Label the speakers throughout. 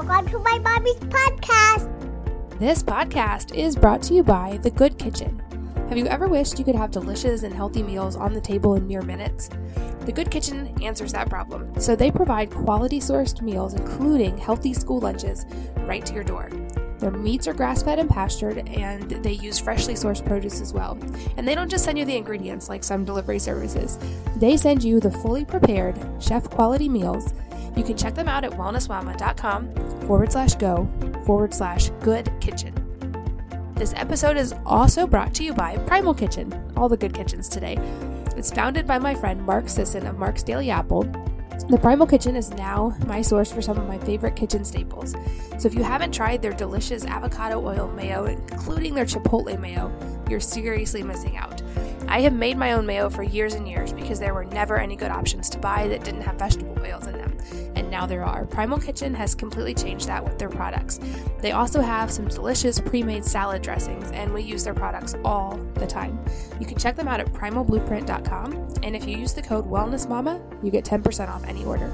Speaker 1: Welcome to my mommy's podcast.
Speaker 2: This podcast is brought to you by The Good Kitchen. Have you ever wished you could have delicious and healthy meals on the table in mere minutes? The Good Kitchen answers that problem, so they provide quality sourced meals, including healthy school lunches, right to your door. Their meats are grass fed and pastured, and they use freshly sourced produce as well. And they don't just send you the ingredients like some delivery services, they send you the fully prepared, chef quality meals. You can check them out at wellnessmama.com forward slash go forward slash good kitchen. This episode is also brought to you by Primal Kitchen, all the good kitchens today. It's founded by my friend Mark Sisson of Mark's Daily Apple. The Primal Kitchen is now my source for some of my favorite kitchen staples. So if you haven't tried their delicious avocado oil mayo, including their chipotle mayo, you're seriously missing out. I have made my own mayo for years and years because there were never any good options to buy that didn't have vegetable oils in them. And now there are. Primal Kitchen has completely changed that with their products. They also have some delicious pre made salad dressings, and we use their products all the time. You can check them out at primalblueprint.com, and if you use the code WellnessMama, you get 10% off any order.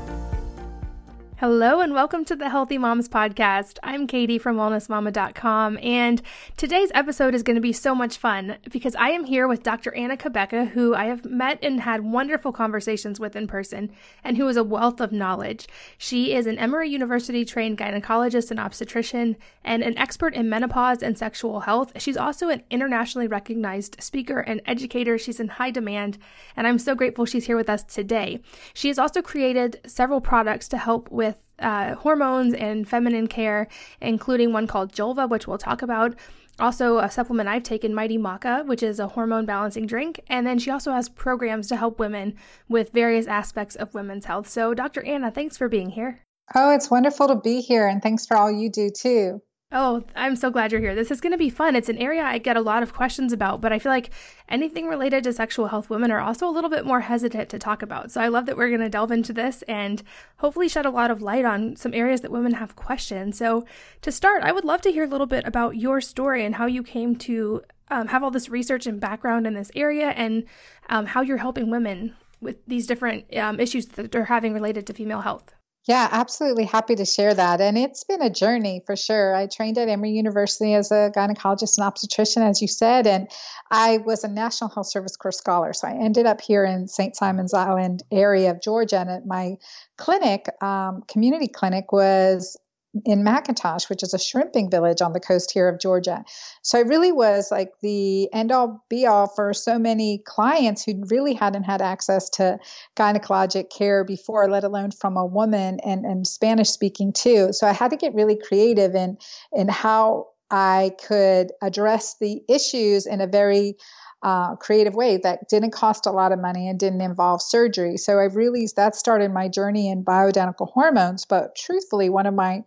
Speaker 2: Hello and welcome to the Healthy Moms Podcast. I'm Katie from wellnessmama.com and today's episode is going to be so much fun because I am here with Dr. Anna Cabeca, who I have met and had wonderful conversations with in person and who is a wealth of knowledge. She is an Emory University trained gynecologist and obstetrician and an expert in menopause and sexual health. She's also an internationally recognized speaker and educator. She's in high demand and I'm so grateful she's here with us today. She has also created several products to help with uh, hormones and feminine care, including one called Julva, which we'll talk about. Also, a supplement I've taken, Mighty Maca, which is a hormone balancing drink. And then she also has programs to help women with various aspects of women's health. So, Dr. Anna, thanks for being here.
Speaker 3: Oh, it's wonderful to be here. And thanks for all you do too.
Speaker 2: Oh, I'm so glad you're here. This is going to be fun. It's an area I get a lot of questions about, but I feel like anything related to sexual health, women are also a little bit more hesitant to talk about. So I love that we're going to delve into this and hopefully shed a lot of light on some areas that women have questions. So to start, I would love to hear a little bit about your story and how you came to um, have all this research and background in this area and um, how you're helping women with these different um, issues that they're having related to female health.
Speaker 3: Yeah, absolutely happy to share that. And it's been a journey for sure. I trained at Emory University as a gynecologist and obstetrician, as you said, and I was a National Health Service Corps scholar. So I ended up here in St. Simon's Island area of Georgia. And at my clinic, um, community clinic, was in McIntosh, which is a shrimping village on the coast here of Georgia. So I really was like the end all be all for so many clients who really hadn't had access to gynecologic care before, let alone from a woman and, and Spanish speaking too. So I had to get really creative in in how I could address the issues in a very uh, creative way that didn't cost a lot of money and didn't involve surgery. So I really that started my journey in bioidentical hormones. But truthfully, one of my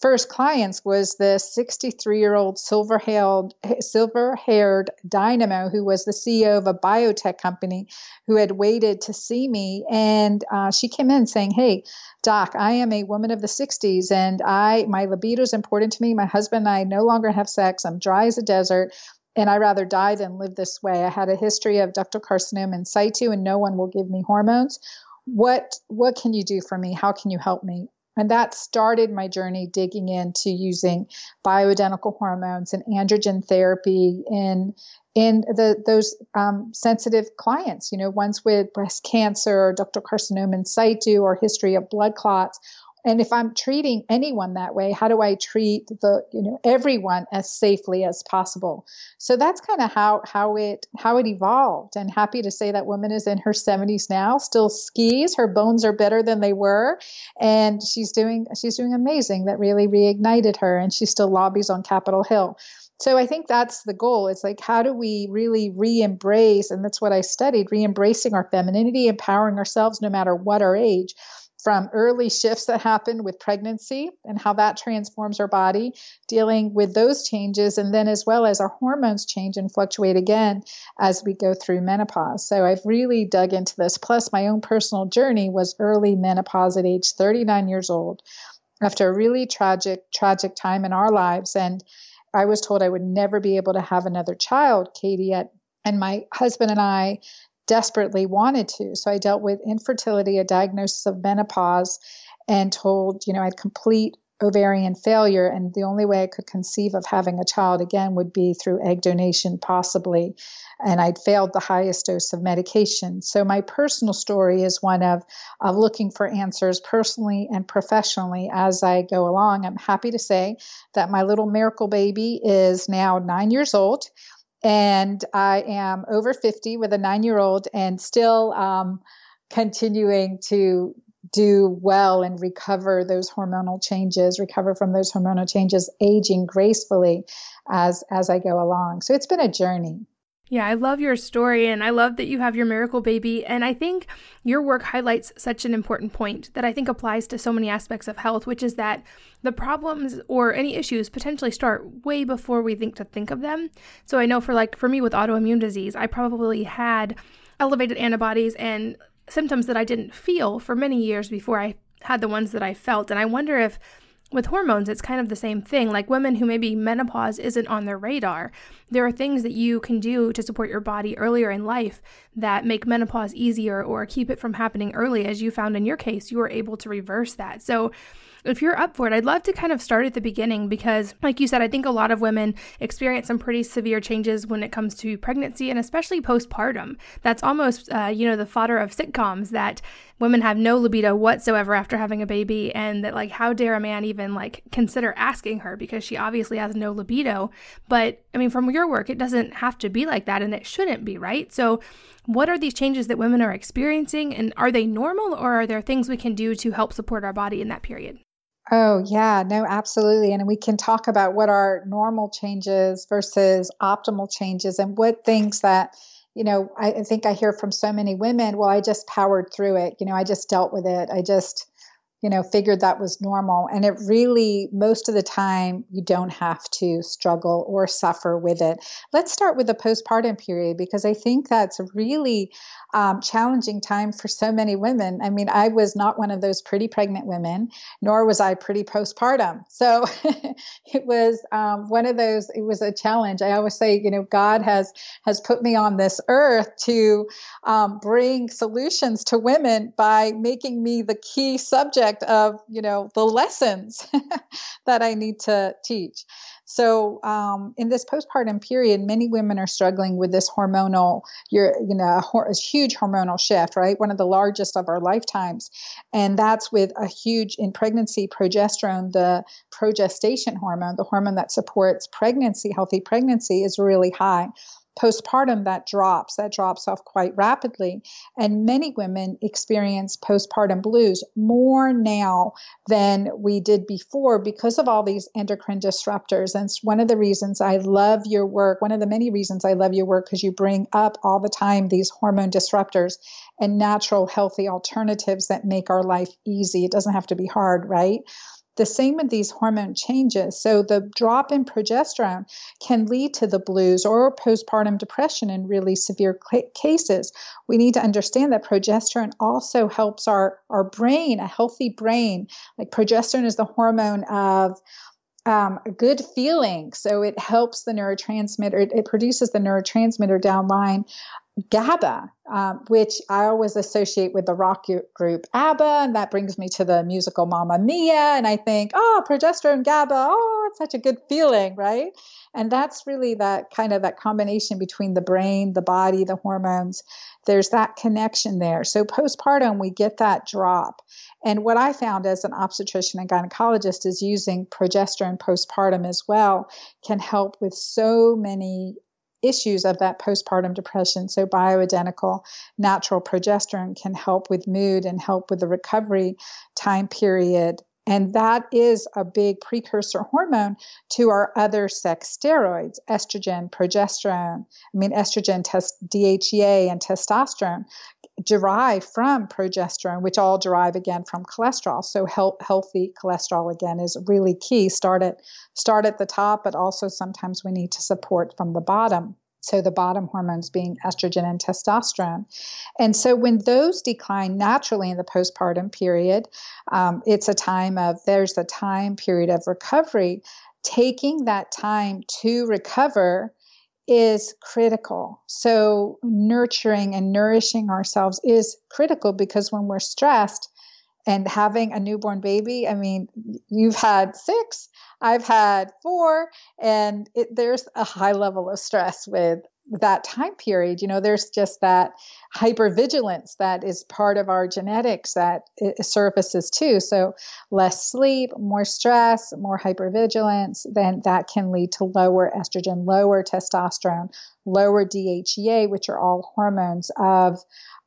Speaker 3: first clients was the 63 year old silver haired dynamo who was the ceo of a biotech company who had waited to see me and uh, she came in saying hey doc i am a woman of the 60s and i my libido is important to me my husband and i no longer have sex i'm dry as a desert and I rather die than live this way. I had a history of ductal carcinoma in situ, and no one will give me hormones. What what can you do for me? How can you help me? And that started my journey digging into using bioidentical hormones and androgen therapy in in the those um, sensitive clients. You know, ones with breast cancer or ductal carcinoma in situ or history of blood clots and if i'm treating anyone that way how do i treat the you know everyone as safely as possible so that's kind of how how it how it evolved and happy to say that woman is in her 70s now still skis her bones are better than they were and she's doing she's doing amazing that really reignited her and she still lobbies on capitol hill so I think that's the goal. It's like, how do we really re embrace? And that's what I studied re embracing our femininity, empowering ourselves no matter what our age from early shifts that happen with pregnancy and how that transforms our body, dealing with those changes, and then as well as our hormones change and fluctuate again as we go through menopause. So I've really dug into this. Plus, my own personal journey was early menopause at age 39 years old after a really tragic, tragic time in our lives. And I was told I would never be able to have another child, Katie, at and my husband and I desperately wanted to. So I dealt with infertility, a diagnosis of menopause, and told, you know, I had complete ovarian failure, and the only way I could conceive of having a child again would be through egg donation, possibly. And I'd failed the highest dose of medication. So my personal story is one of, of looking for answers personally and professionally as I go along. I'm happy to say that my little miracle baby is now nine years old and I am over 50 with a nine year old and still um, continuing to do well and recover those hormonal changes, recover from those hormonal changes, aging gracefully as as I go along. So it's been a journey.
Speaker 2: Yeah, I love your story and I love that you have your miracle baby. And I think your work highlights such an important point that I think applies to so many aspects of health, which is that the problems or any issues potentially start way before we think to think of them. So I know for like for me with autoimmune disease, I probably had elevated antibodies and symptoms that I didn't feel for many years before I had the ones that I felt. And I wonder if with hormones, it's kind of the same thing. Like women who maybe menopause isn't on their radar, there are things that you can do to support your body earlier in life that make menopause easier or keep it from happening early. As you found in your case, you were able to reverse that. So if you're up for it, I'd love to kind of start at the beginning because, like you said, I think a lot of women experience some pretty severe changes when it comes to pregnancy and especially postpartum. That's almost, uh, you know, the fodder of sitcoms that women have no libido whatsoever after having a baby and that like how dare a man even like consider asking her because she obviously has no libido but i mean from your work it doesn't have to be like that and it shouldn't be right so what are these changes that women are experiencing and are they normal or are there things we can do to help support our body in that period
Speaker 3: Oh, yeah, no, absolutely. And we can talk about what are normal changes versus optimal changes and what things that, you know, I, I, think I hear from so many women, well, I just powered through it. You know, I just dealt with it. I just, you know, figured that was normal. And it really, most of the time, you don't have to struggle or suffer with it. Let's start with the postpartum period because I think that's a really um, challenging time for so many women. I mean, I was not one of those pretty pregnant women, nor was I pretty postpartum. So it was um, one of those. It was a challenge. I always say, you know, God has has put me on this earth to um, bring solutions to women by making me the key subject of, you know, the lessons that I need to teach. So, um, in this postpartum period, many women are struggling with this hormonal, you're you know, a, a huge hormonal shift, right? One of the largest of our lifetimes. And that's with a huge, in pregnancy, progesterone, the progestation hormone, the hormone that supports pregnancy, healthy pregnancy, is really high postpartum that drops that drops off quite rapidly. And many women experience postpartum blues more now than we did before because of all these endocrine disruptors. And it's one of the reasons i love your work one of the many reasons i love your work because you bring up all the time these hormone disruptors and natural healthy alternatives that make our life easy. It doesn't have to be hard right the same with these hormone changes. So the drop in progesterone can lead to the blues or postpartum depression in really severe cases. We need to understand that progesterone also helps our, our brain, a healthy brain. Like progesterone is the hormone of um, good feeling. So it helps the neurotransmitter, it, it produces the neurotransmitter downline GABA, um, which I always associate with the rock group ABBA, and that brings me to the musical Mamma Mia, and I think, oh, progesterone, GABA, oh, it's such a good feeling, right? And that's really that kind of that combination between the brain, the body, the hormones. There's that connection there. So postpartum, we get that drop. And what I found as an obstetrician and gynecologist is using progesterone postpartum as well can help with so many issues of that postpartum depression. So, bioidentical natural progesterone can help with mood and help with the recovery time period. And that is a big precursor hormone to our other sex steroids, estrogen, progesterone. I mean, estrogen, test, DHEA, and testosterone derive from progesterone, which all derive again from cholesterol. So health, healthy cholesterol again is really key. Start at start at the top, but also sometimes we need to support from the bottom. So the bottom hormones being estrogen and testosterone. And so when those decline naturally in the postpartum period, um, it's a time of there's a time period of recovery. Taking that time to recover is critical. So, nurturing and nourishing ourselves is critical because when we're stressed and having a newborn baby, I mean, you've had six, I've had four, and it, there's a high level of stress with that time period. You know, there's just that hypervigilance that is part of our genetics that surfaces too. So, less sleep, more stress, more hypervigilance, then that can lead to lower estrogen, lower testosterone, lower DHEA, which are all hormones of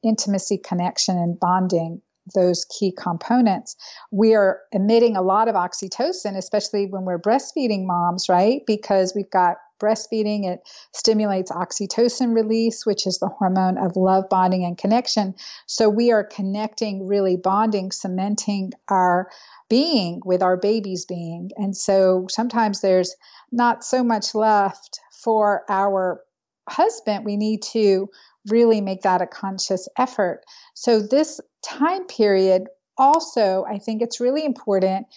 Speaker 3: intimacy, connection, and bonding those key components. We are emitting a lot of oxytocin, especially when we're breastfeeding moms, right? Because we've got breastfeeding, it stimulates oxytocin release, which is the hormone of love, bonding, and connection. So we are connecting, really bonding, cementing our being with our baby's being. And so sometimes there's not so much left for our husband. We need to really make that a conscious effort. So this time period also, I think it's really important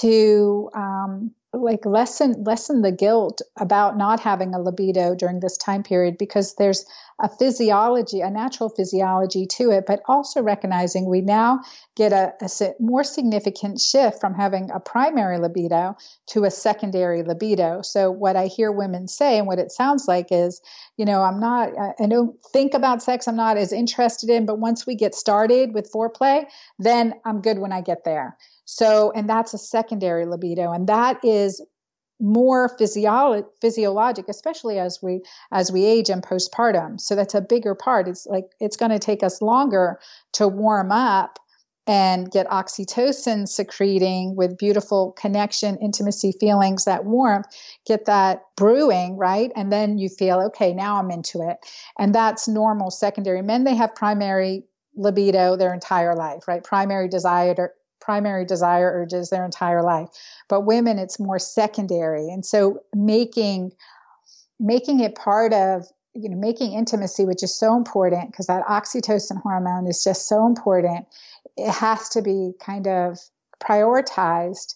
Speaker 3: to um, like lessen lessen the guilt about not having a libido during this time period because there's a physiology a natural physiology to it but also recognizing we now get a, a more significant shift from having a primary libido to a secondary libido. So what i hear women say and what it sounds like is you know i'm not i don't think about sex i'm not as interested in but once we get started with foreplay then i'm good when i get there so, and that's a secondary libido, and that is more physiolo- physiologic, especially as we as we age and postpartum. So that's a bigger part. It's like it's going to take us longer to warm up and get oxytocin secreting with beautiful connection, intimacy feelings, that warmth, get that brewing, right? And then you feel, okay, now I'm into it. And that's normal secondary. Men, they have primary libido their entire life, right? Primary desire primary desire urges their entire life. But women, it's more secondary. And so making making it part of you know making intimacy which is so important because that oxytocin hormone is just so important it has to be kind of prioritized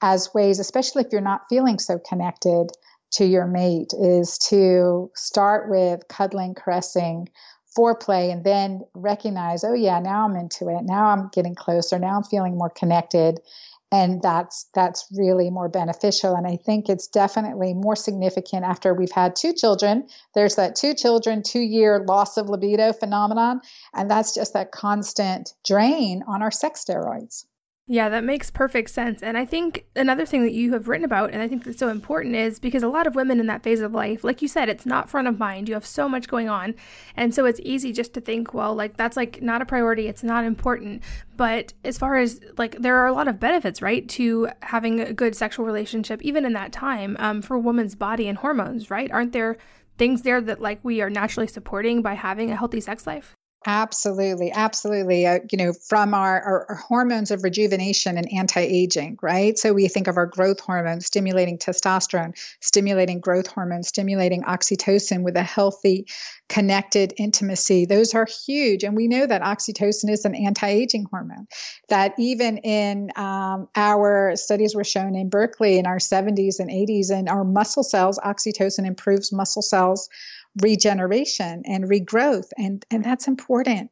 Speaker 3: as ways especially if you're not feeling so connected to your mate is to start with cuddling caressing foreplay and then recognize, oh yeah, now I'm into it. Now I'm getting closer. Now I'm feeling more connected. And that's that's really more beneficial. And I think it's definitely more significant after we've had two children. There's that two children, two year loss of libido phenomenon. And that's just that constant drain on our sex steroids.
Speaker 2: Yeah, that makes perfect sense. And I think another thing that you have written about, and I think that's so important, is because a lot of women in that phase of life, like you said, it's not front of mind. You have so much going on. And so it's easy just to think, well, like that's like not a priority. It's not important. But as far as like, there are a lot of benefits, right, to having a good sexual relationship, even in that time um, for a woman's body and hormones, right? Aren't there things there that like we are naturally supporting by having a healthy sex life?
Speaker 3: Absolutely, absolutely. Uh, you know, from our, our, hormones of rejuvenation and anti-aging, right? So we think of our growth hormone stimulating testosterone, stimulating growth hormone, stimulating oxytocin with a healthy, connected intimacy. Those are huge, and we know that oxytocin is an anti-aging hormone. That even in um, our studies were shown in Berkeley in our 70s and 80s, and our muscle cells, oxytocin improves muscle cells regeneration and regrowth and and that's important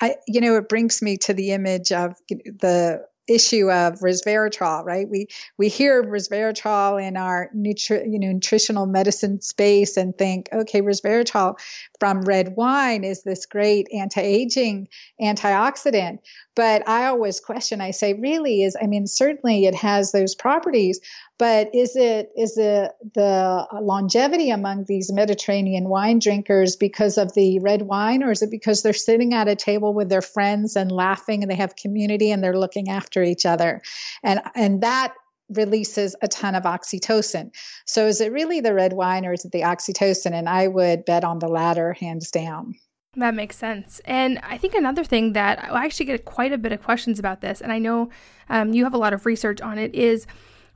Speaker 3: i you know it brings me to the image of the issue of resveratrol, right? We we hear resveratrol in our nutri- you know, nutritional medicine space and think, okay, resveratrol from red wine is this great anti-aging antioxidant. But I always question, I say, really is, I mean, certainly it has those properties, but is it is it the longevity among these Mediterranean wine drinkers because of the red wine, or is it because they're sitting at a table with their friends and laughing and they have community and they're looking after each other? And and that releases a ton of oxytocin. So is it really the red wine or is it the oxytocin? And I would bet on the latter hands down.
Speaker 2: That makes sense. And I think another thing that I actually get quite a bit of questions about this, and I know um, you have a lot of research on it, is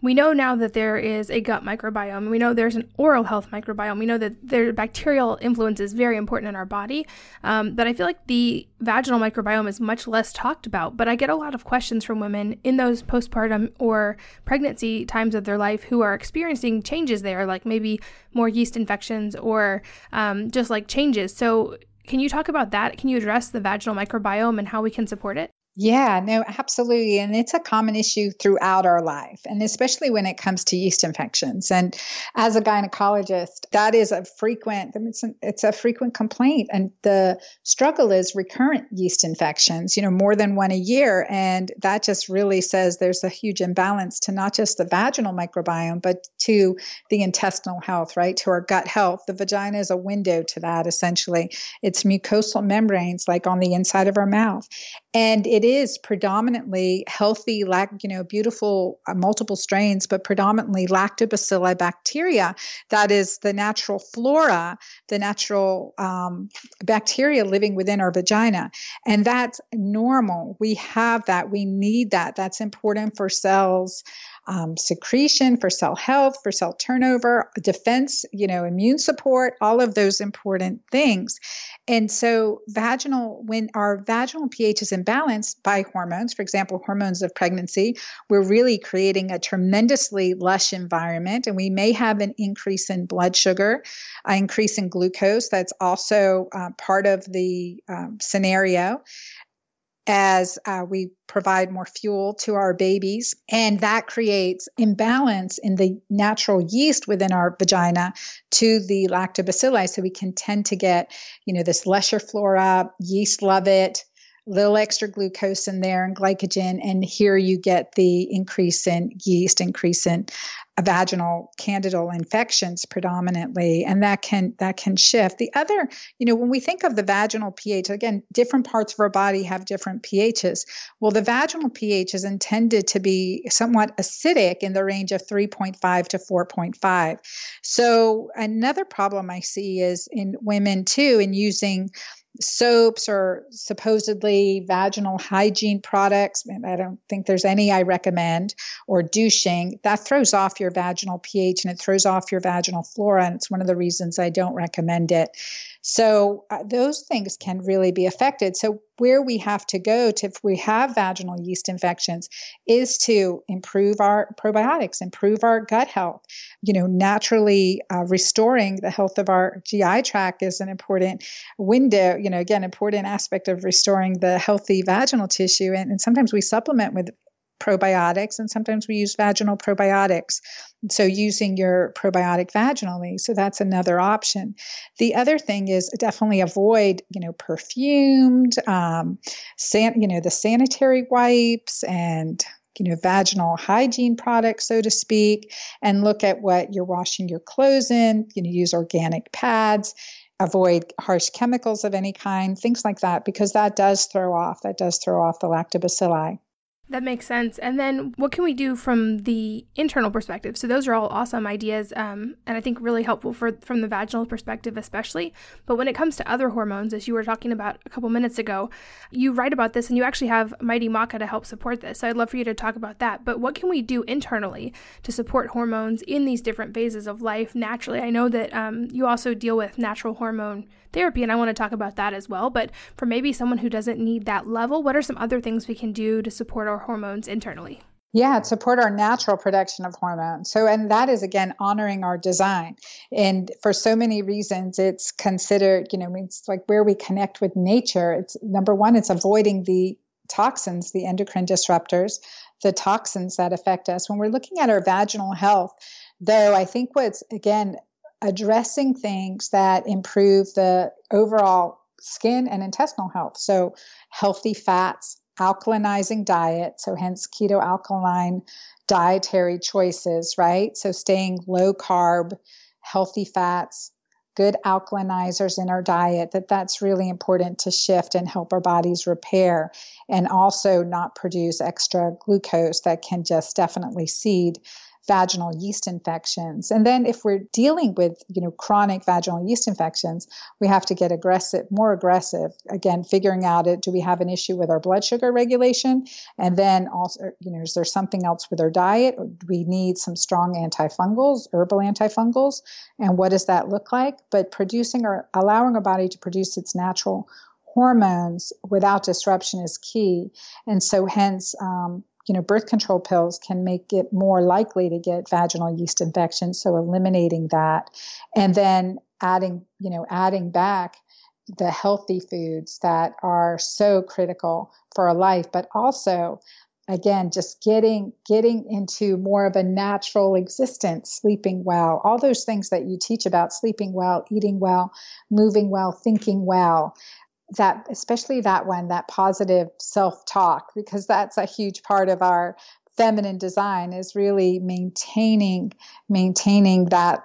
Speaker 2: we know now that there is a gut microbiome. We know there's an oral health microbiome. We know that their bacterial influence is very important in our body. Um, but I feel like the vaginal microbiome is much less talked about. But I get a lot of questions from women in those postpartum or pregnancy times of their life who are experiencing changes there, like maybe more yeast infections or um, just like changes. So can you talk about that? Can you address the vaginal microbiome and how we can support it?
Speaker 3: Yeah, no, absolutely. And it's a common issue throughout our life, and especially when it comes to yeast infections. And as a gynecologist, that is a frequent, it's, a, it's a frequent complaint. And the struggle is recurrent yeast infections, you know, more than one a year. And that just really says there's a huge imbalance to not just the vaginal microbiome, but to the intestinal health, right? To our gut health. The vagina is a window to that, essentially. It's mucosal membranes, like on the inside of our mouth. And it is predominantly healthy, like, you know, beautiful uh, multiple strains, but predominantly lactobacilli bacteria. That is the natural flora, the natural um, bacteria living within our vagina. And that's normal. We have that. We need that. That's important for cells um, secretion, for cell health, for cell turnover, defense, you know, immune support, all of those important things. And so, vaginal, when our vaginal pH is imbalanced by hormones, for example, hormones of pregnancy, we're really creating a tremendously lush environment. And we may have an increase in blood sugar, an increase in glucose. That's also uh, part of the um, scenario as uh, we provide more fuel to our babies. And that creates imbalance in the natural yeast within our vagina to the lactobacilli. So we can tend to get, you know, this lesser flora, yeast love it, little extra glucose in there and glycogen and here you get the increase in yeast increase in vaginal candidal infections predominantly and that can that can shift. The other you know when we think of the vaginal ph again different parts of our body have different phs. Well the vaginal ph is intended to be somewhat acidic in the range of 3.5 to 4.5 so another problem i see is in women too in using soaps or supposedly vaginal hygiene products. I don't think there's any I recommend, or douching. That throws off your vaginal pH and it throws off your vaginal flora. And it's one of the reasons I don't recommend it. So uh, those things can really be affected. So where we have to go to if we have vaginal yeast infections is to improve our probiotics, improve our gut health. You know, naturally uh, restoring the health of our GI tract is an important window. You know, again, important aspect of restoring the healthy vaginal tissue. And, and sometimes we supplement with probiotics, and sometimes we use vaginal probiotics. So, using your probiotic vaginally. So, that's another option. The other thing is definitely avoid, you know, perfumed, um, san- you know, the sanitary wipes and you know, vaginal hygiene products, so to speak, and look at what you're washing your clothes in. You know, use organic pads, avoid harsh chemicals of any kind, things like that, because that does throw off, that does throw off the lactobacilli.
Speaker 2: That makes sense. And then what can we do from the internal perspective? So those are all awesome ideas, um, and I think really helpful for from the vaginal perspective, especially. But when it comes to other hormones, as you were talking about a couple minutes ago, you write about this, and you actually have Mighty Maca to help support this. So I'd love for you to talk about that. But what can we do internally to support hormones in these different phases of life naturally? I know that um, you also deal with natural hormone therapy, and I want to talk about that as well. But for maybe someone who doesn't need that level, what are some other things we can do to support our hormones internally?
Speaker 3: Yeah, support our natural production of hormones. So, and that is again honoring our design. And for so many reasons, it's considered, you know, it's like where we connect with nature. It's number one, it's avoiding the toxins, the endocrine disruptors, the toxins that affect us. When we're looking at our vaginal health, though, I think what's again addressing things that improve the overall skin and intestinal health. So, healthy fats, alkalinizing diet, so hence keto alkaline dietary choices, right? So, staying low carb, healthy fats, good alkalinizers in our diet that that's really important to shift and help our bodies repair and also not produce extra glucose that can just definitely seed vaginal yeast infections. And then if we're dealing with, you know, chronic vaginal yeast infections, we have to get aggressive, more aggressive. Again, figuring out it, do we have an issue with our blood sugar regulation? And then also, you know, is there something else with our diet? Do we need some strong antifungals, herbal antifungals? And what does that look like? But producing or allowing our body to produce its natural hormones without disruption is key. And so, hence, um, you know, birth control pills can make it more likely to get vaginal yeast infections. So eliminating that, and then adding, you know, adding back the healthy foods that are so critical for our life, but also again just getting getting into more of a natural existence sleeping well all those things that you teach about sleeping well eating well moving well thinking well that especially that one that positive self-talk because that's a huge part of our feminine design is really maintaining maintaining that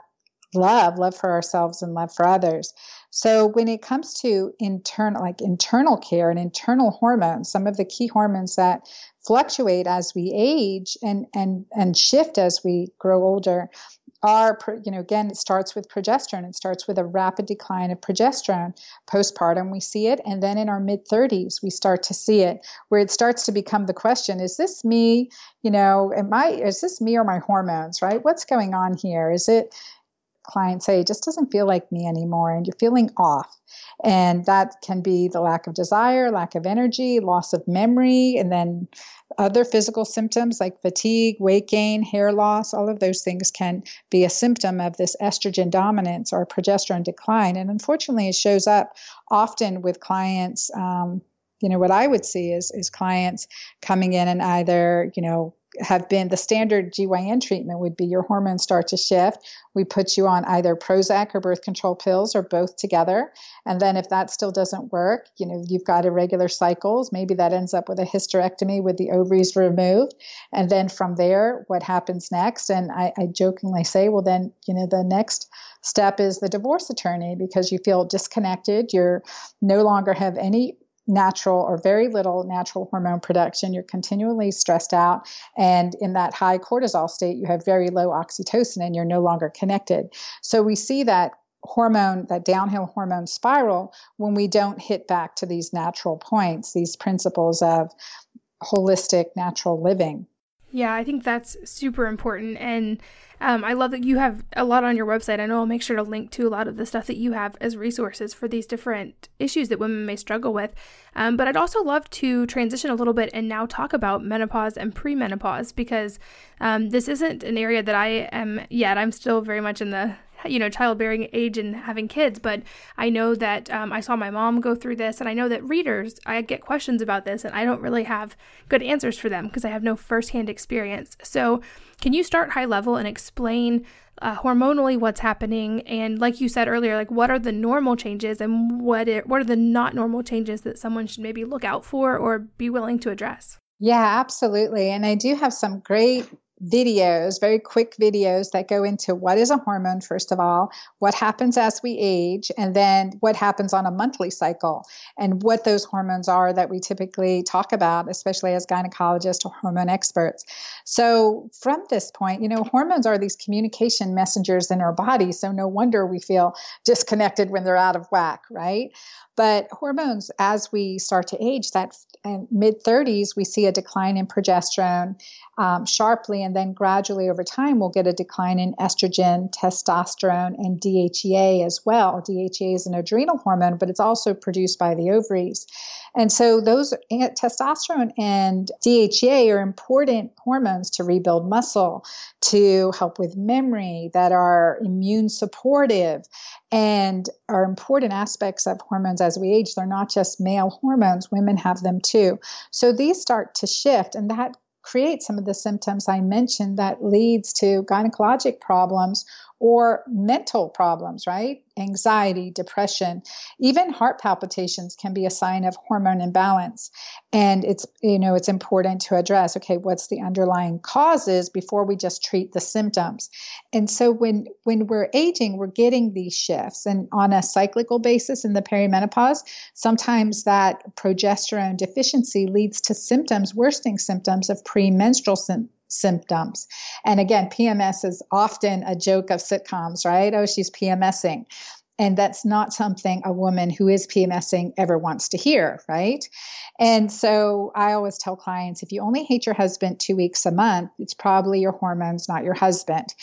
Speaker 3: love love for ourselves and love for others. So when it comes to internal like internal care and internal hormones some of the key hormones that fluctuate as we age and and and shift as we grow older are you know again it starts with progesterone. It starts with a rapid decline of progesterone postpartum. We see it and then in our mid 30s we start to see it where it starts to become the question is this me? You know am i is this me or my hormones right? What's going on here? Is it clients say it just doesn't feel like me anymore and you're feeling off. And that can be the lack of desire lack of energy loss of memory and then other physical symptoms like fatigue weight gain hair loss all of those things can be a symptom of this estrogen dominance or progesterone decline. And unfortunately it shows up often with clients um, you know what i would see is is clients coming in and either you know have been the standard GYN treatment would be your hormones start to shift. We put you on either Prozac or birth control pills or both together. And then if that still doesn't work, you know, you've got irregular cycles. Maybe that ends up with a hysterectomy with the ovaries removed. And then from there, what happens next? And I, I jokingly say, well, then, you know, the next step is the divorce attorney because you feel disconnected. You're no longer have any natural or very little natural hormone production. You're continually stressed out. And in that high cortisol state, you have very low oxytocin and you're no longer connected. So we see that hormone, that downhill hormone spiral, when we don't hit back to these natural points, these principles of holistic natural living.
Speaker 2: Yeah, I think that's super important. And um, I love that you have a lot on your website. I know I'll make sure to link to a lot of the stuff that you have as resources for these different issues that women may struggle with. Um, but I'd also love to transition a little bit and now talk about menopause and premenopause because um, this isn't an area that I am yet. I'm still very much in the you know childbearing age and having kids but i know that um, i saw my mom go through this and i know that readers i get questions about this and i don't really have good answers for them because i have no firsthand experience so can you start high level and explain uh, hormonally what's happening and like you said earlier like what are the normal changes and what it, what are the not normal changes that someone should maybe look out for or be willing to address
Speaker 3: yeah, absolutely. And I do have some great videos, very quick videos that go into what is a hormone, first of all, what happens as we age, and then what happens on a monthly cycle, and what those hormones are that we typically talk about, especially as gynecologists or hormone experts. So, from this point, you know, hormones are these communication messengers in our body. So, no wonder we feel disconnected when they're out of whack, right? But hormones, as we start to age, that mid 30s, we see a decline in progesterone um, sharply, and then gradually over time, we'll get a decline in estrogen, testosterone, and DHEA as well. DHEA is an adrenal hormone, but it's also produced by the ovaries. And so those eh, testosterone and DHEA are important hormones to rebuild muscle, to help with memory, that are immune supportive, and are important aspects of hormones as we age. They're not just male hormones, women have them too. So these start to shift, and that create some of the symptoms I mentioned that leads to gynecologic problems or mental problems, right? Anxiety, depression, even heart palpitations can be a sign of hormone imbalance. And it's, you know, it's important to address, okay, what's the underlying causes before we just treat the symptoms. And so when when we're aging, we're getting these shifts and on a cyclical basis in the perimenopause, sometimes that progesterone deficiency leads to symptoms, worsening symptoms of premenstrual symptoms. And again, PMS is often a joke of sitcoms, right? Oh, she's PMSing. And that's not something a woman who is PMSing ever wants to hear, right? And so I always tell clients if you only hate your husband two weeks a month, it's probably your hormones, not your husband.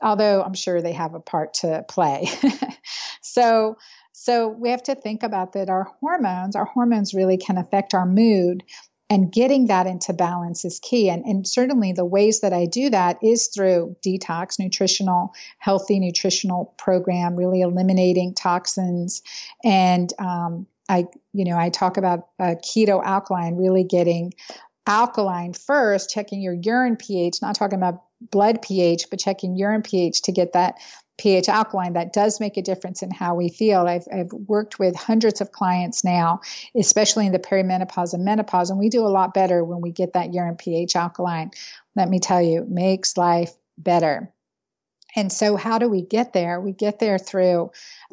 Speaker 3: Although I'm sure they have a part to play. so, so we have to think about that our hormones, our hormones really can affect our mood and getting that into balance is key. And, and certainly the ways that I do that is through detox, nutritional, healthy nutritional program, really eliminating toxins. And um, I, you know, I talk about uh, keto alkaline, really getting alkaline first, checking your urine pH, not talking about blood pH, but checking urine pH to get that pH alkaline, that does make a difference in how we feel. I've, I've worked with hundreds of clients now, especially in the perimenopause and menopause, and we do a lot better when we get that urine pH alkaline. Let me tell you, makes life better. And so how do we get there? We get there through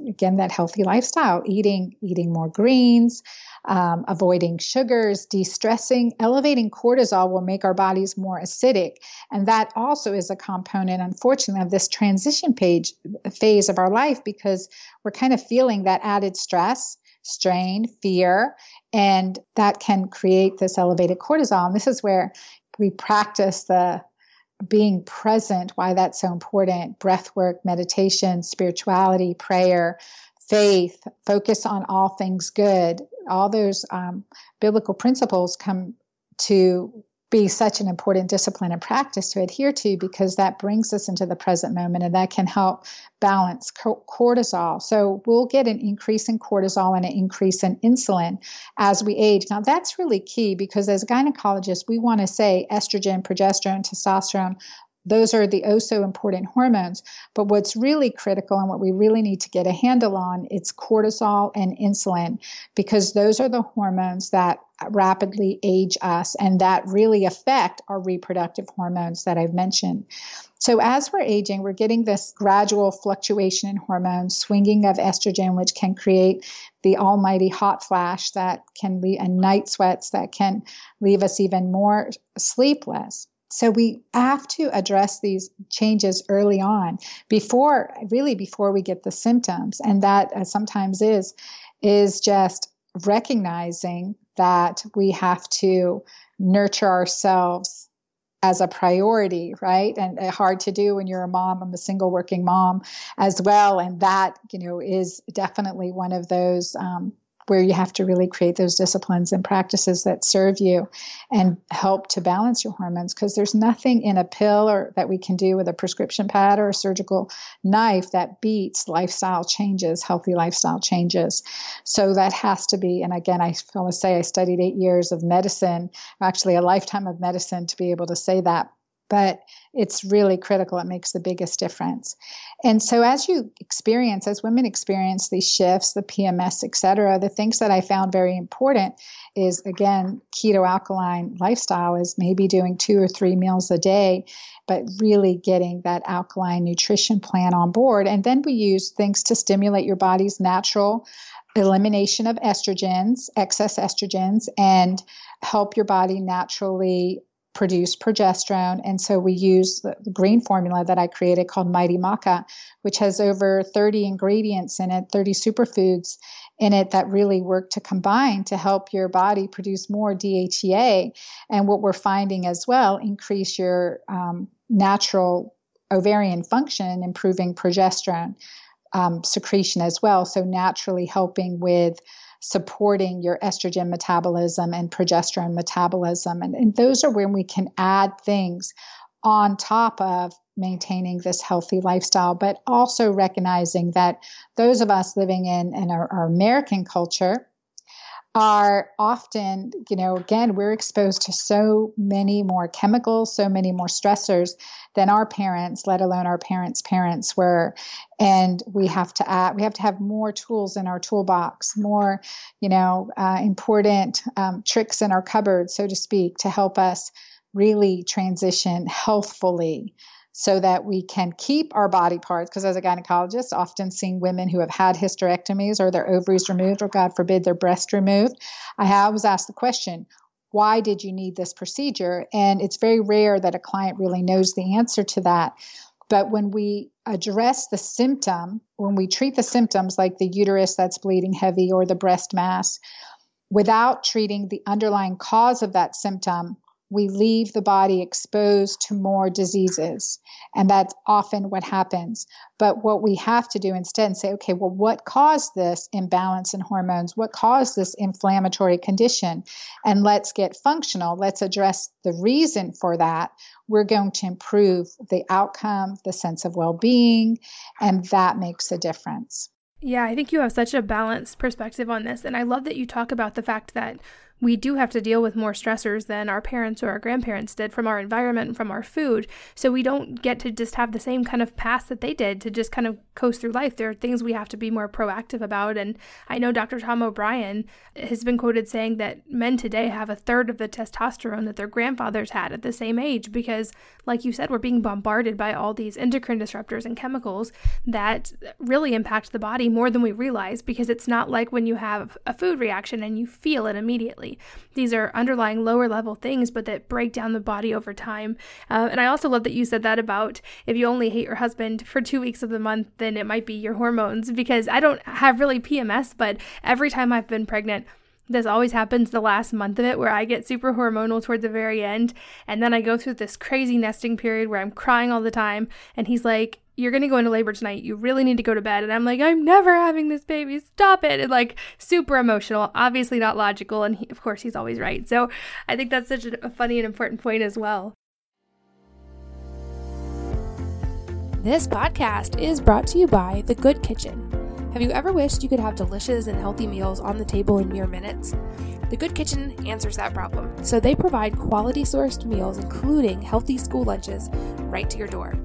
Speaker 3: again that healthy lifestyle, eating eating more greens, um, avoiding sugars, de stressing, elevating cortisol will make our bodies more acidic. And that also is a component, unfortunately, of this transition page phase of our life because we're kind of feeling that added stress, strain, fear, and that can create this elevated cortisol. And this is where we practice the being present, why that's so important breath work, meditation, spirituality, prayer, faith, focus on all things good. All those um, biblical principles come to be such an important discipline and practice to adhere to because that brings us into the present moment and that can help balance cortisol. So we'll get an increase in cortisol and an increase in insulin as we age. Now that's really key because as gynecologists, we want to say estrogen, progesterone, testosterone, those are the oh so important hormones. But what's really critical and what we really need to get a handle on it's cortisol and insulin because those are the hormones that rapidly age us and that really affect our reproductive hormones that I've mentioned. So as we're aging, we're getting this gradual fluctuation in hormones, swinging of estrogen, which can create the almighty hot flash that can leave and night sweats that can leave us even more sleepless. So we have to address these changes early on before, really before we get the symptoms. And that uh, sometimes is, is just recognizing that we have to nurture ourselves as a priority, right? And uh, hard to do when you're a mom. I'm a single working mom as well. And that, you know, is definitely one of those um, where you have to really create those disciplines and practices that serve you and help to balance your hormones because there's nothing in a pill or that we can do with a prescription pad or a surgical knife that beats lifestyle changes healthy lifestyle changes. So that has to be and again i always say i studied eight years of medicine actually a lifetime of medicine to be able to say that but it's really critical. It makes the biggest difference. And so as you experience, as women experience these shifts, the PMS, et cetera, the things that I found very important is again, keto alkaline lifestyle is maybe doing two or three meals a day, but really getting that alkaline nutrition plan on board. And then we use things to stimulate your body's natural elimination of estrogens, excess estrogens, and help your body naturally produce progesterone. And so we use the green formula that I created called Mighty Maca, which has over 30 ingredients in it, 30 superfoods in it that really work to combine to help your body produce more DHEA. And what we're finding as well, increase your um, natural ovarian function, improving progesterone um, secretion as well. So naturally helping with supporting your estrogen metabolism and progesterone metabolism. And, and those are when we can add things on top of maintaining this healthy lifestyle, but also recognizing that those of us living in, in our, our American culture, are often, you know, again, we're exposed to so many more chemicals, so many more stressors than our parents, let alone our parents' parents were. And we have to add, we have to have more tools in our toolbox, more, you know, uh, important um, tricks in our cupboard, so to speak, to help us really transition healthfully so that we can keep our body parts. Because as a gynecologist, often seeing women who have had hysterectomies or their ovaries removed, or God forbid, their breast removed, I always ask the question, why did you need this procedure? And it's very rare that a client really knows the answer to that. But when we address the symptom, when we treat the symptoms like the uterus that's bleeding heavy or the breast mass, without treating the underlying cause of that symptom, we leave the body exposed to more diseases. And that's often what happens. But what we have to do instead say, okay, well, what caused this imbalance in hormones? What caused this inflammatory condition? And let's get functional. Let's address the reason for that. We're going to improve the outcome, the sense of well being, and that makes a difference.
Speaker 2: Yeah, I think you have such a balanced perspective on this. And I love that you talk about the fact that we do have to deal with more stressors than our parents or our grandparents did from our environment and from our food. So we don't get to just have the same kind of past that they did to just kind of coast through life. There are things we have to be more proactive about. And I know Dr. Tom O'Bryan has been quoted saying that men today have a third of the testosterone that their grandfathers had at the same age because, like you said, we're being bombarded by all these endocrine disruptors and chemicals that really impact the body more than we realize because it's not like when you have a food reaction and you feel it immediately body. These are underlying lower level things, but that break down the body over time. Uh, and I also love that you said that about if you only hate your husband for two weeks of the month, then it might be your hormones. Because I don't have really PMS, but every time I've been pregnant, this always happens the last month of it where I get super hormonal towards the very end. And then I go through this crazy nesting period where I'm crying all the time. And he's like, You're going to go into labor tonight. You really need to go to bed. And I'm like, I'm never having this baby. Stop it. And like super emotional, obviously not logical. And he, of course, he's always right. So I think that's such a funny and important point as well. This podcast is brought to you by The Good Kitchen. Have you ever wished you could have delicious and healthy meals on the table in mere minutes? The Good Kitchen answers that problem. So they provide quality sourced meals, including healthy school lunches, right to your door.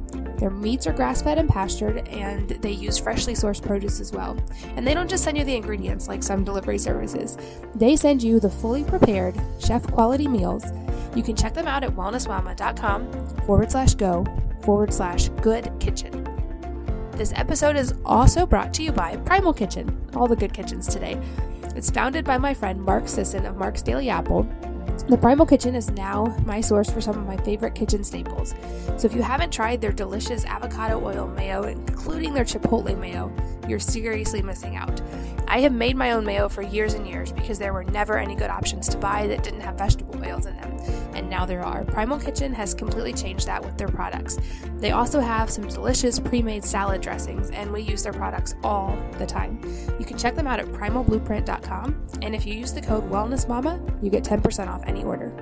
Speaker 2: Their meats are grass fed and pastured, and they use freshly sourced produce as well. And they don't just send you the ingredients like some delivery services, they send you the fully prepared, chef quality meals. You can check them out at wellnessmama.com forward slash go forward slash good kitchen. This episode is also brought to you by Primal Kitchen, all the good kitchens today. It's founded by my friend Mark Sisson of Mark's Daily Apple. The Primal Kitchen is now my source for some of my favorite kitchen staples. So if you haven't tried their delicious avocado oil mayo, including their chipotle mayo, you're seriously missing out. I have made my own mayo for years and years because there were never any good options to buy that didn't have vegetable oils in them. And now there are. Primal Kitchen has completely changed that with their products. They also have some delicious pre made salad dressings, and we use their products all the time. You can check them out at primalblueprint.com, and if you use the code WellnessMama, you get 10% off any order.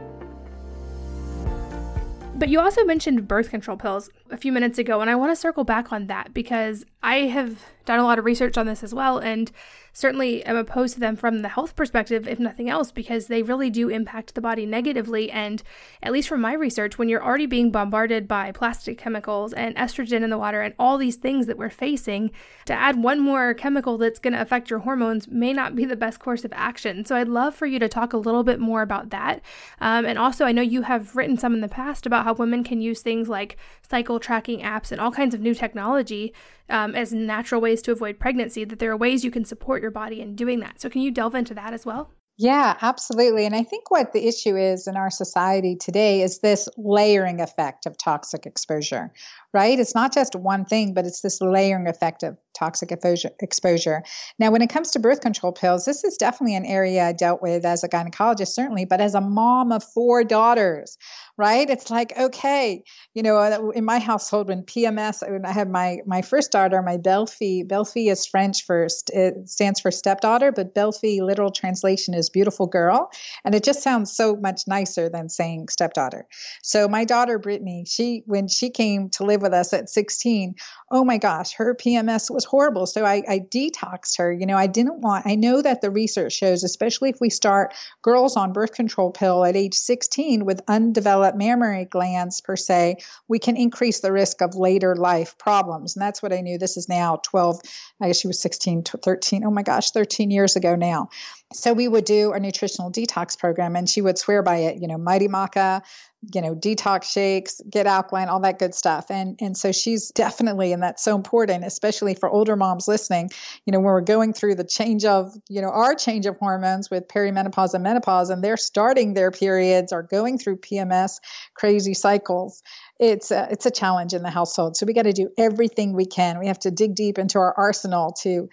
Speaker 2: But you also mentioned birth control pills a few minutes ago, and I want to circle back on that because I have done a lot of research on this as well, and certainly am opposed to them from the health perspective, if nothing else, because they really do impact the body negatively. And at least from my research, when you're already being bombarded by plastic chemicals and estrogen in the water and all these things that we're facing, to add one more chemical that's going to affect your hormones may not be the best course of action. So I'd love for you to talk a little bit more about that. Um, and also, I know you have written some in the past about how women can use things like cycle tracking apps and all kinds of new technology um, as natural ways to avoid pregnancy, that there are ways you can support your body in doing that. So, can you delve into that as well?
Speaker 3: Yeah, absolutely. And I think what the issue is in our society today is this layering effect of toxic exposure, right? It's not just one thing, but it's this layering effect of toxic exposure. Now, when it comes to birth control pills, this is definitely an area I dealt with as a gynecologist, certainly, but as a mom of four daughters, right? It's like, okay, you know, uh, in my household, when PMS, when I had my my first daughter, my belle-fille, belle-fille is French first. It stands for stepdaughter, but belle-fille literal translation is beautiful girl, and it just sounds so much nicer than saying stepdaughter. So my daughter Brittany, she when she came to live with us at 16, oh my gosh, her PMS was horrible. So I, I detoxed her. You know, I didn't want. I know that the research shows, especially if we start girls on birth control pill at age 16 with undeveloped mammary glands per se, we can increase the risk of later life problems. And that's what I knew. This is now 12, I guess she was 16, 13. Oh my gosh, 13 years ago now. So we would do a nutritional detox program and she would swear by it, you know, Mighty Maca, you know, detox shakes, get alkaline, all that good stuff. And and so she's definitely, and that's so important, especially for older moms listening, you know, when we're going through the change of, you know, our change of hormones with perimenopause and menopause, and they're starting their periods or going through PMS crazy cycles. It's a, it's a challenge in the household. So we got to do everything we can. We have to dig deep into our arsenal to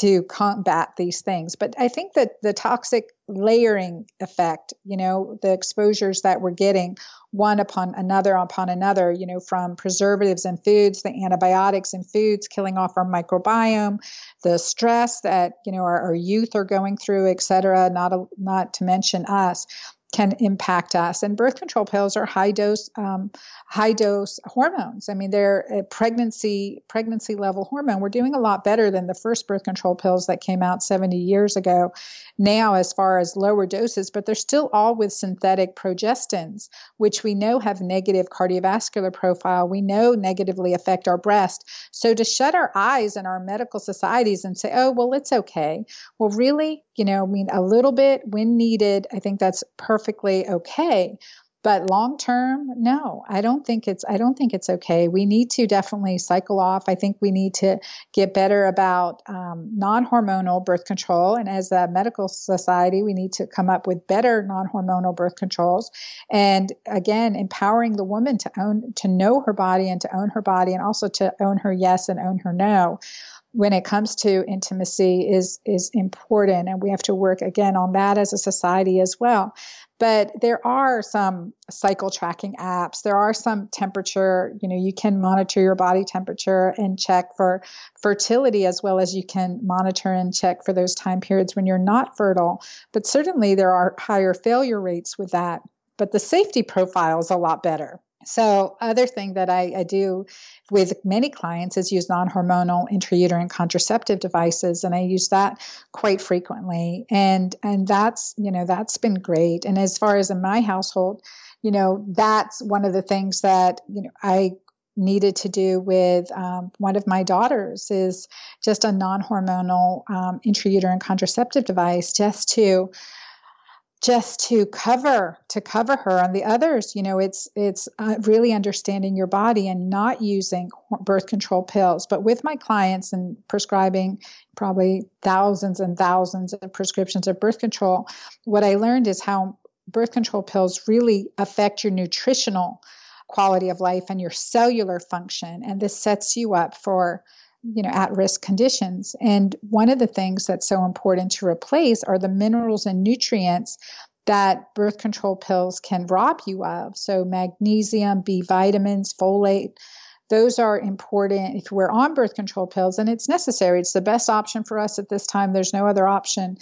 Speaker 3: to combat these things. But I think that the toxic layering effect, you know, the exposures that we're getting one upon another upon another, you know, from preservatives and foods, the antibiotics and foods killing off our microbiome, the stress that, you know, our, our youth are going through, et cetera, not, a, not to mention us can impact us. And birth control pills are high dose, um, high dose hormones. I mean, they're a pregnancy pregnancy level hormone. We're doing a lot better than the first birth control pills that came out 70 years ago. Now, as far as lower doses, but they're still all with synthetic progestins, which we know have negative cardiovascular profile. We know negatively affect our breast. So to shut our eyes in our medical societies and say, "Oh, well, it's okay," well, really, you know, I mean, a little bit when needed. I think that's perfectly okay. But long term no i don't think it's i don't think it's okay. We need to definitely cycle off. I think we need to get better about um, non-hormonal birth control. And as a medical society we need to come up with better non-hormonal birth controls. And again empowering the woman to own to know her body and to own her body and also to own her yes and own her no when it comes to intimacy is is important and we have to work again on that as a society as well. But there are some cycle tracking apps. There are some temperature you know you can monitor your body temperature and check for fertility as well as you can monitor and check for those time periods when you're not fertile. But certainly there are higher failure rates with that but the safety profile is a lot better so, other thing that I, I, do with many clients is use non-hormonal intrauterine contraceptive devices, and I use that quite frequently. And and that's you know that's been great. And as far as in my household, you know that's one of the things that you know I needed to do with um, one of my daughters is just a non-hormonal um, intrauterine contraceptive device, just to just to cover to cover her. On the others you know it's it's uh, really understanding your body and not using birth control pills. But with my clients and prescribing probably thousands and thousands of prescriptions of birth control what i learned is how birth control pills really affect your nutritional quality of life and your cellular function. And this sets you up for you know at risk conditions. And one of the things that's so important to replace are the minerals and nutrients that birth control pills can rob you of. So magnesium b vitamins folate those are important if we're on birth control pills and it's necessary. It's the best option for us at this time. There's no other option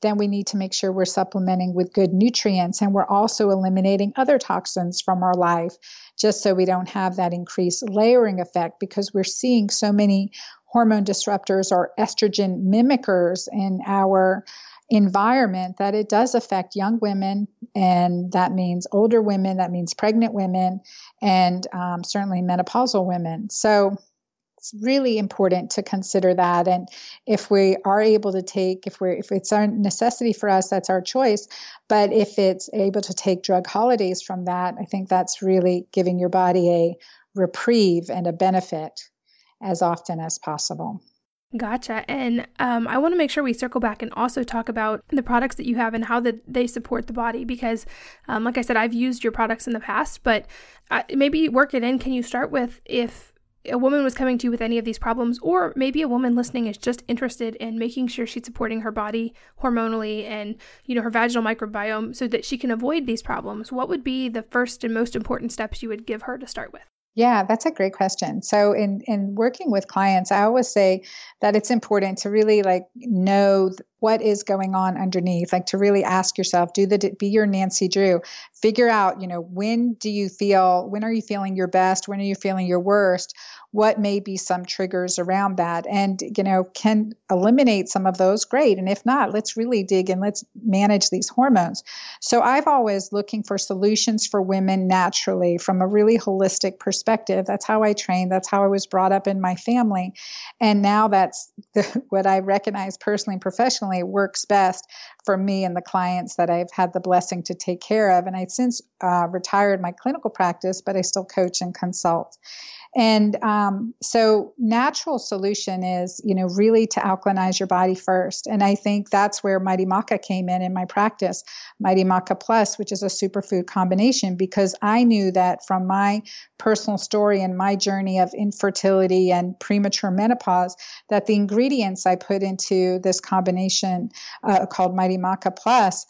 Speaker 3: then we need to make sure we're supplementing with good nutrients and we're also eliminating other toxins from our life just so we don't have that increased layering effect because we're seeing so many hormone disruptors or estrogen mimickers in our environment that it does affect young women and that means older women that means pregnant women and um, certainly menopausal women. So it's really important to consider that and if we are able to take if we're if it's a necessity for us that's our choice but if it's able to take drug holidays from that i think that's really giving your body a reprieve and a benefit as often as possible
Speaker 2: Gotcha. And um, I want to make sure we circle back and also talk about the products that you have and how that they support the body. Because, um, like I said, I've used your products in the past, but uh, maybe work it in. Can you start with if a woman was coming to you with any of these problems, or maybe a woman listening is just interested in making sure she's supporting her body hormonally and you know her vaginal microbiome so that she can avoid these problems, what would be the first and most important steps you would give her to start with?
Speaker 3: Yeah, that's a great question. So in in working with clients, I always say that it's important to really like know what is going on underneath like to really ask yourself do the be your nancy drew. Figure out you know when do you feel when are you feeling your best? When are you feeling your worst what may be some triggers around that. And you know can eliminate some of those great. And if not let's really dig and let's manage these hormones. So i've always looking for solutions for women naturally from a really holistic perspective. That's how i trained that's how i was brought up in my family. And now that's the, what i recognize personally and professionally works best for me and the clients that i've had the blessing to take care of. And i since uh, retired my clinical practice but i still coach and consult And um, so, natural solution is, you know, really to alkalinize your body first. And I think that's where Mighty Maca came in in my practice, Mighty Maca Plus, which is a superfood combination, because I knew that from my personal story and my journey of infertility and premature menopause, that the ingredients I put into this combination uh, called Mighty Maca Plus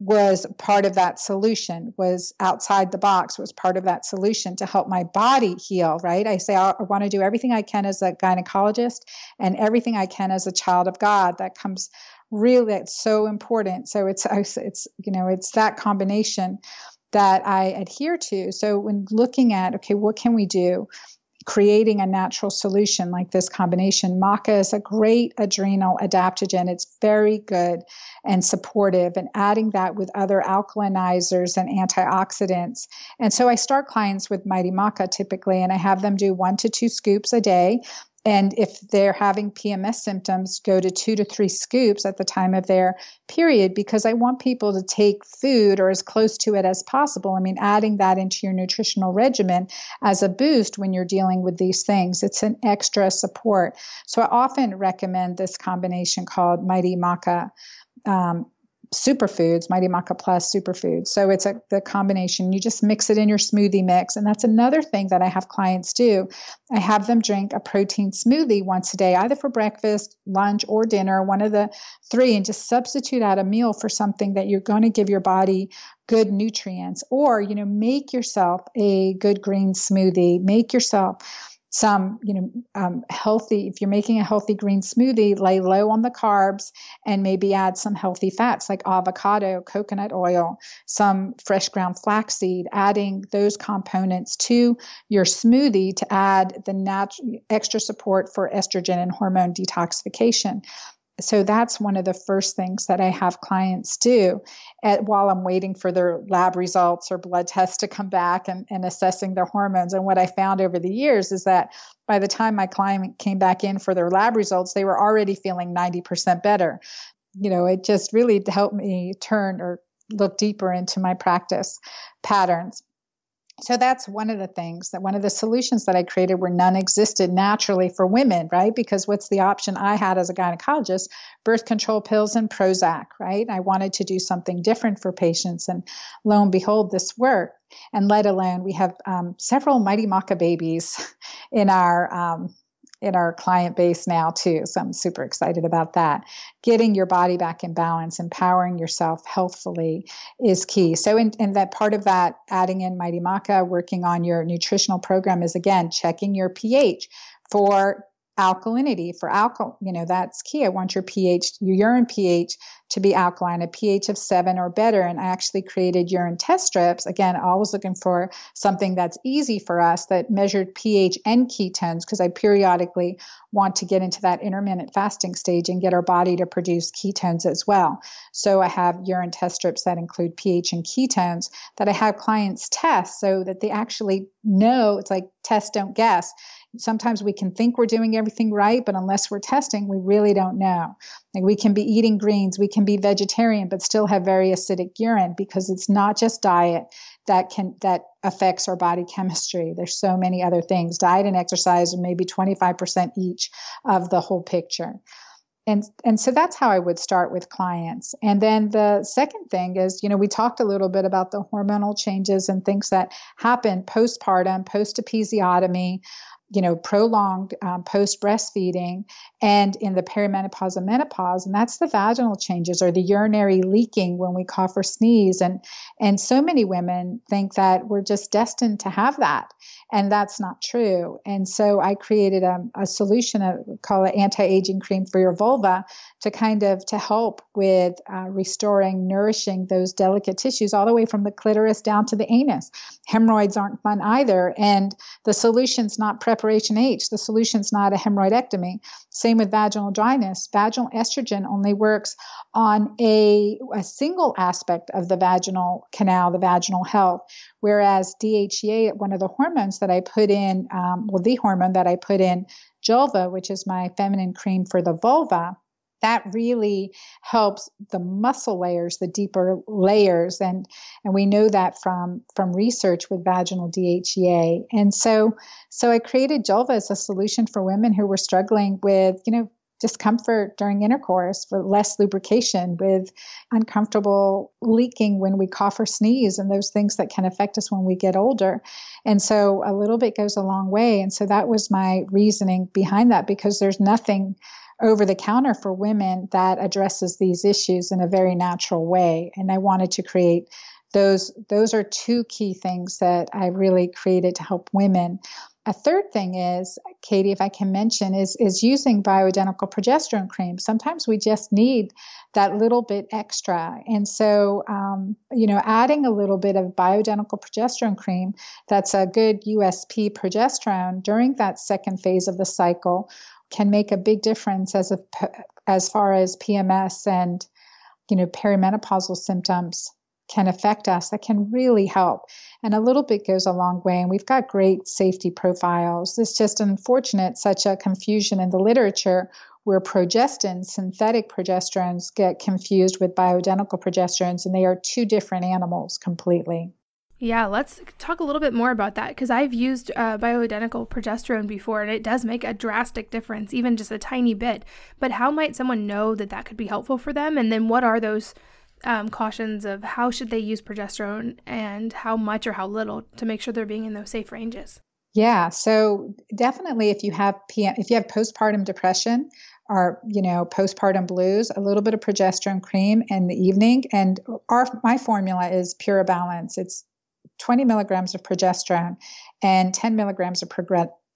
Speaker 3: was part of that solution was outside the box was part of that solution to help my body heal right? I say i, I want to do everything i can as a gynecologist and everything i can as a child of god. That comes really it's so important. So it's it's you know it's that combination that i adhere to. So when looking at okay what can we do creating a natural solution like this combination. Maca is a great adrenal adaptogen. It's very good and supportive, and adding that with other alkalinizers and antioxidants. And so I start clients with Mighty Maca typically, and I have them do one to two scoops a day. And if they're having PMS symptoms, go to two to three scoops at the time of their period because I want people to take food or as close to it as possible. I mean, adding that into your nutritional regimen as a boost when you're dealing with these things, it's an extra support. So I often recommend this combination called Mighty Maca. Um, superfoods, Mighty Maca Plus superfoods. So it's a the combination. You just mix it in your smoothie mix. And that's another thing that I have clients do. I have them drink a protein smoothie once a day, either for breakfast, lunch, or dinner, one of the three, and just substitute out a meal for something that you're going to give your body good nutrients. Or, you know, make yourself a good green smoothie, make yourself some, you know, um, healthy, if you're making a healthy green smoothie, lay low on the carbs and maybe add some healthy fats like avocado, coconut oil, some fresh ground flaxseed, adding those components to your smoothie to add the natural extra support for estrogen and hormone detoxification so that's one of the first things that I have clients do at, while I'm waiting for their lab results or blood tests to come back and, and assessing their hormones. And what I found over the years is that by the time my client came back in for their lab results, they were already feeling 90% better. You know, it just really helped me turn or look deeper into my practice patterns. So that's one of the things that one of the solutions that I created where none existed naturally for women, right? Because what's the option I had as a gynecologist? Birth control pills and Prozac, right? I wanted to do something different for patients. And lo and behold, this worked. And let alone, we have um, several Mighty Maca babies in our um, in our client base now too. So I'm super excited about that. Getting your body back in balance, empowering yourself healthfully is key. So in, in that part of that, adding in Mighty Maca, working on your nutritional program is again checking your pH for alkalinity for alcohol you know that's key i want your ph your urine ph to be alkaline a ph of 7 or better. And i actually created urine test strips. Again always looking for something that's easy for us that measured ph and ketones because i periodically want to get into that intermittent fasting stage and get our body to produce ketones as well. So i have urine test strips that include ph and ketones that i have clients test so that they actually know it's like test don't guess sometimes we can think we're doing everything right, but unless we're testing, we really don't know. Like we can be eating greens, we can be vegetarian, but still have very acidic urine because it's not just diet that can that affects our body chemistry. There's so many other things. Diet and exercise are maybe 25% each of the whole picture. And, and so that's how I would start with clients. And then the second thing is, you know, we talked a little bit about the hormonal changes and things that happen postpartum, post episiotomy, you know, prolonged um, post breastfeeding and in the perimenopause and menopause, and that's the vaginal changes or the urinary leaking when we cough or sneeze. And and so many women think that we're just destined to have that, and that's not true. And so I created a, a solution, a, call it anti-aging cream for your vulva, to kind of to help with uh, restoring, nourishing those delicate tissues all the way from the clitoris down to the anus. Hemorrhoids aren't fun either, and the solution's not preparation H. The solution's not a hemorrhoidectomy. Same with vaginal dryness. Vaginal estrogen only works on a, a single aspect of the vaginal canal, the vaginal health, whereas DHEA, one of the hormones that I put in, um, well, the hormone that I put in Julva, which is my feminine cream for the vulva, that really helps the muscle layers, the deeper layers, and and we know that from from research with vaginal DHEA. And so so I created Julva as a solution for women who were struggling with you know discomfort during intercourse, with less lubrication, with uncomfortable leaking when we cough or sneeze, and those things that can affect us when we get older. And so a little bit goes a long way. And so that was my reasoning behind that because there's nothing over the counter for women that addresses these issues in a very natural way. And I wanted to create those those are two key things that I really created to help women. A third thing is, Katie, if I can mention, is is using bioidentical progesterone cream. Sometimes we just need that little bit extra, and so um, you know, adding a little bit of bioidentical progesterone cream that's a good USP progesterone during that second phase of the cycle can make a big difference as a, as far as PMS and you know perimenopausal symptoms can affect us that can really help. And a little bit goes a long way and we've got great safety profiles. It's just unfortunate such a confusion in the literature where progestins synthetic progesterones get confused with bioidentical progesterones and they are two different animals completely
Speaker 2: yeah, let's talk a little bit more about that because I've used uh, bioidentical progesterone before and it does make a drastic difference, even just a tiny bit. But how might someone know that that could be helpful for them? And then what are those um, cautions of how should they use progesterone and how much or how little to make sure they're being in those safe ranges?
Speaker 3: Yeah, so definitely if you have PM, if you have postpartum depression or you know postpartum blues, a little bit of progesterone cream in the evening, and our my formula is Pure Balance. It's 20 milligrams of progesterone and 10 milligrams of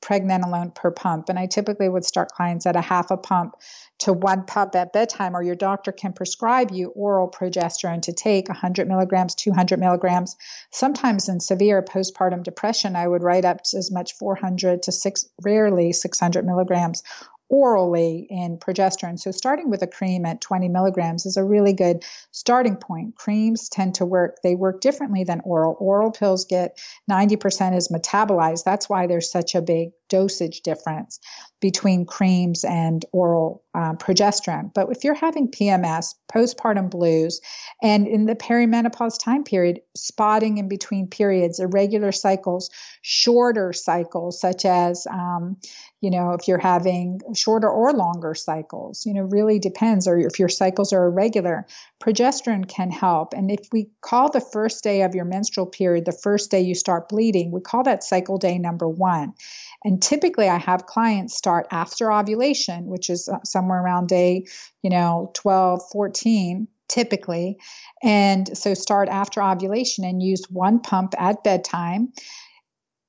Speaker 3: pregnenolone per pump. And I typically would start clients at a half a pump to one pump at bedtime, or your doctor can prescribe you oral progesterone to take 100 milligrams, 200 milligrams. Sometimes in severe postpartum depression, I would write up as much 400 to six, rarely 600 milligrams orally in progesterone. So starting with a cream at 20 milligrams is a really good starting point. Creams tend to work, they work differently than oral. Oral pills get 90% is metabolized. That's why there's such a big dosage difference between creams and oral um, progesterone. But if you're having PMS, postpartum blues, and in the perimenopause time period, spotting in between periods, irregular cycles, shorter cycles, such as um, you know, if you're having shorter or longer cycles, you know, really depends, or if your cycles are irregular, progesterone can help. And if we call the first day of your menstrual period the first day you start bleeding, we call that cycle day number one. And typically, I have clients start after ovulation, which is uh, somewhere around day, you know, 12, 14 typically. And so start after ovulation and use one pump at bedtime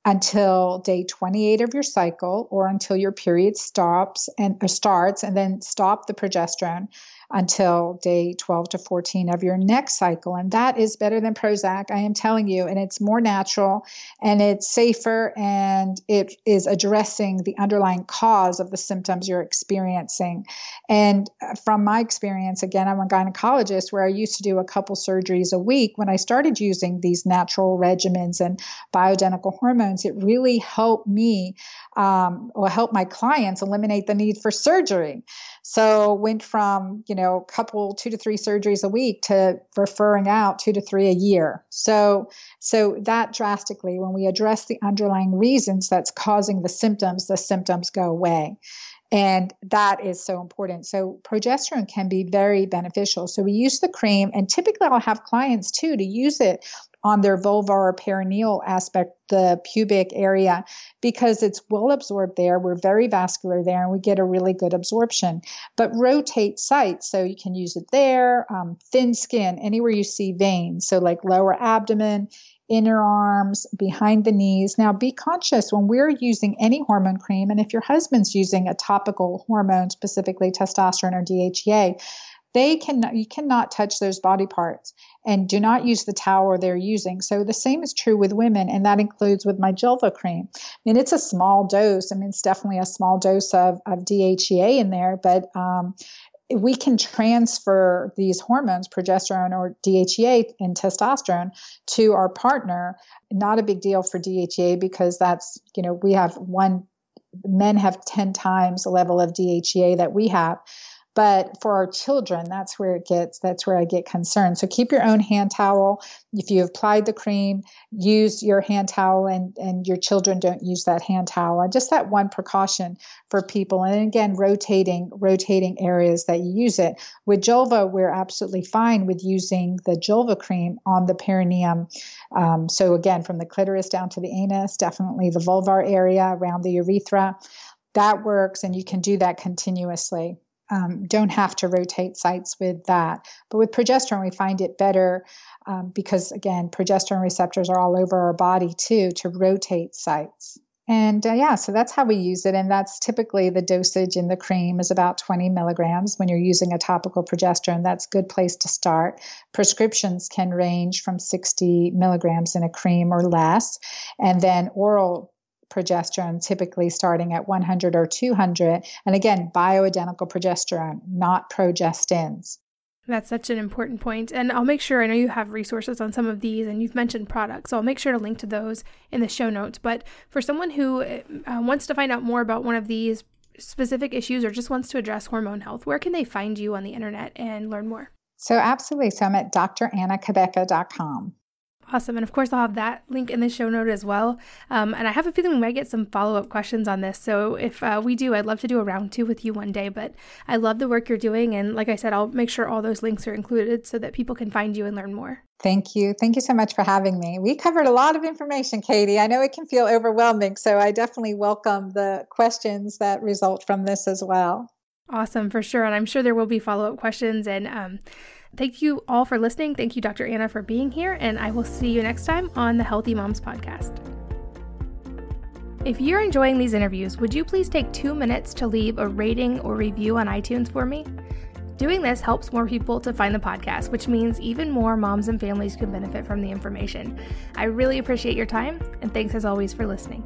Speaker 3: until day 28 of your cycle or until your period stops and starts and then stop the progesterone until day 12 to 14 of your next cycle. And that is better than Prozac, I am telling you. And it's more natural and it's safer and it is addressing the underlying cause of the symptoms you're experiencing. And uh, from my experience, again, I'm a gynecologist where I used to do a couple surgeries a week. When I started using these natural regimens and bioidentical hormones, it really helped me um, or help my clients eliminate the need for surgery. So went from, you know, a couple, two to three surgeries a week to referring out two to three a year. So, so that drastically, when we address the underlying reasons that's causing the symptoms, the symptoms go away. And that is so important. So progesterone can be very beneficial. So we use the cream, and typically I'll have clients too to use it on their vulvar or perineal aspect, the pubic area, because it's well absorbed there. We're very vascular there and we get a really good absorption. But rotate sites, so you can use it there, um, thin skin, anywhere you see veins. So, like lower abdomen, inner arms, behind the knees. Now, be conscious when we're using any hormone cream, and if your husband's using a topical hormone, specifically testosterone or DHEA, they can you cannot touch those body parts and do not use the towel they're using. So the same is true with women, and that includes with my Julva cream. I mean, it's a small dose. I mean, it's definitely a small dose of, of DHEA in there, but um, we can transfer these hormones, progesterone or DHEA and testosterone, to our partner. Not a big deal for DHEA because that's, you know, we have one, men have 10 times the level of DHEA that we have. But for our children, that's where it gets, that's where I get concerned. So keep your own hand towel. If you applied the cream, use your hand towel and, and your children don't use that hand towel. Just that one precaution for people. And again, rotating, rotating areas that you use it. With Julva, we're absolutely fine with using the Julva cream on the perineum. Um, so again, from the clitoris down to the anus, definitely the vulvar area around the urethra. That works, and you can do that continuously. Um, don't have to rotate sites with that. But with progesterone, we find it better um, because, again, progesterone receptors are all over our body too to rotate sites. And uh, yeah, so that's how we use it. And that's typically the dosage in the cream is about 20 milligrams. When you're using a topical progesterone, that's a good place to start. Prescriptions can range from 60 milligrams in a cream or less. And then oral progesterone, typically starting at 100 or 200. And again, bioidentical progesterone, not progestins.
Speaker 2: That's such an important point. And I'll make sure, I know you have resources on some of these and you've mentioned products, so I'll make sure to link to those in the show notes. But for someone who uh, wants to find out more about one of these specific issues or just wants to address hormone health, where can they find you on the internet and learn more?
Speaker 3: So, absolutely. So, I'm at drannacabeca.com.
Speaker 2: Awesome. And of course, I'll have that link in the show note as well. Um, and I have a feeling we might get some follow up questions on this. So if uh, we do, I'd love to do a round two with you one day. But I love the work you're doing. And like I said, I'll make sure all those links are included so that people can find you and learn more.
Speaker 3: Thank you. Thank you so much for having me. We covered a lot of information, Katie. I know it can feel overwhelming. So I definitely welcome the questions that result from this as well.
Speaker 2: Awesome, for sure. And I'm sure there will be follow up questions. And um, Thank you all for listening. Thank you, Dr. Anna, for being here, and I will see you next time on the Healthy Moms Podcast. If you're enjoying these interviews, would you please take two minutes to leave a rating or review on iTunes for me? Doing this helps more people to find the podcast, which means even more moms and families can benefit from the information. I really appreciate your time, and thanks as always for listening.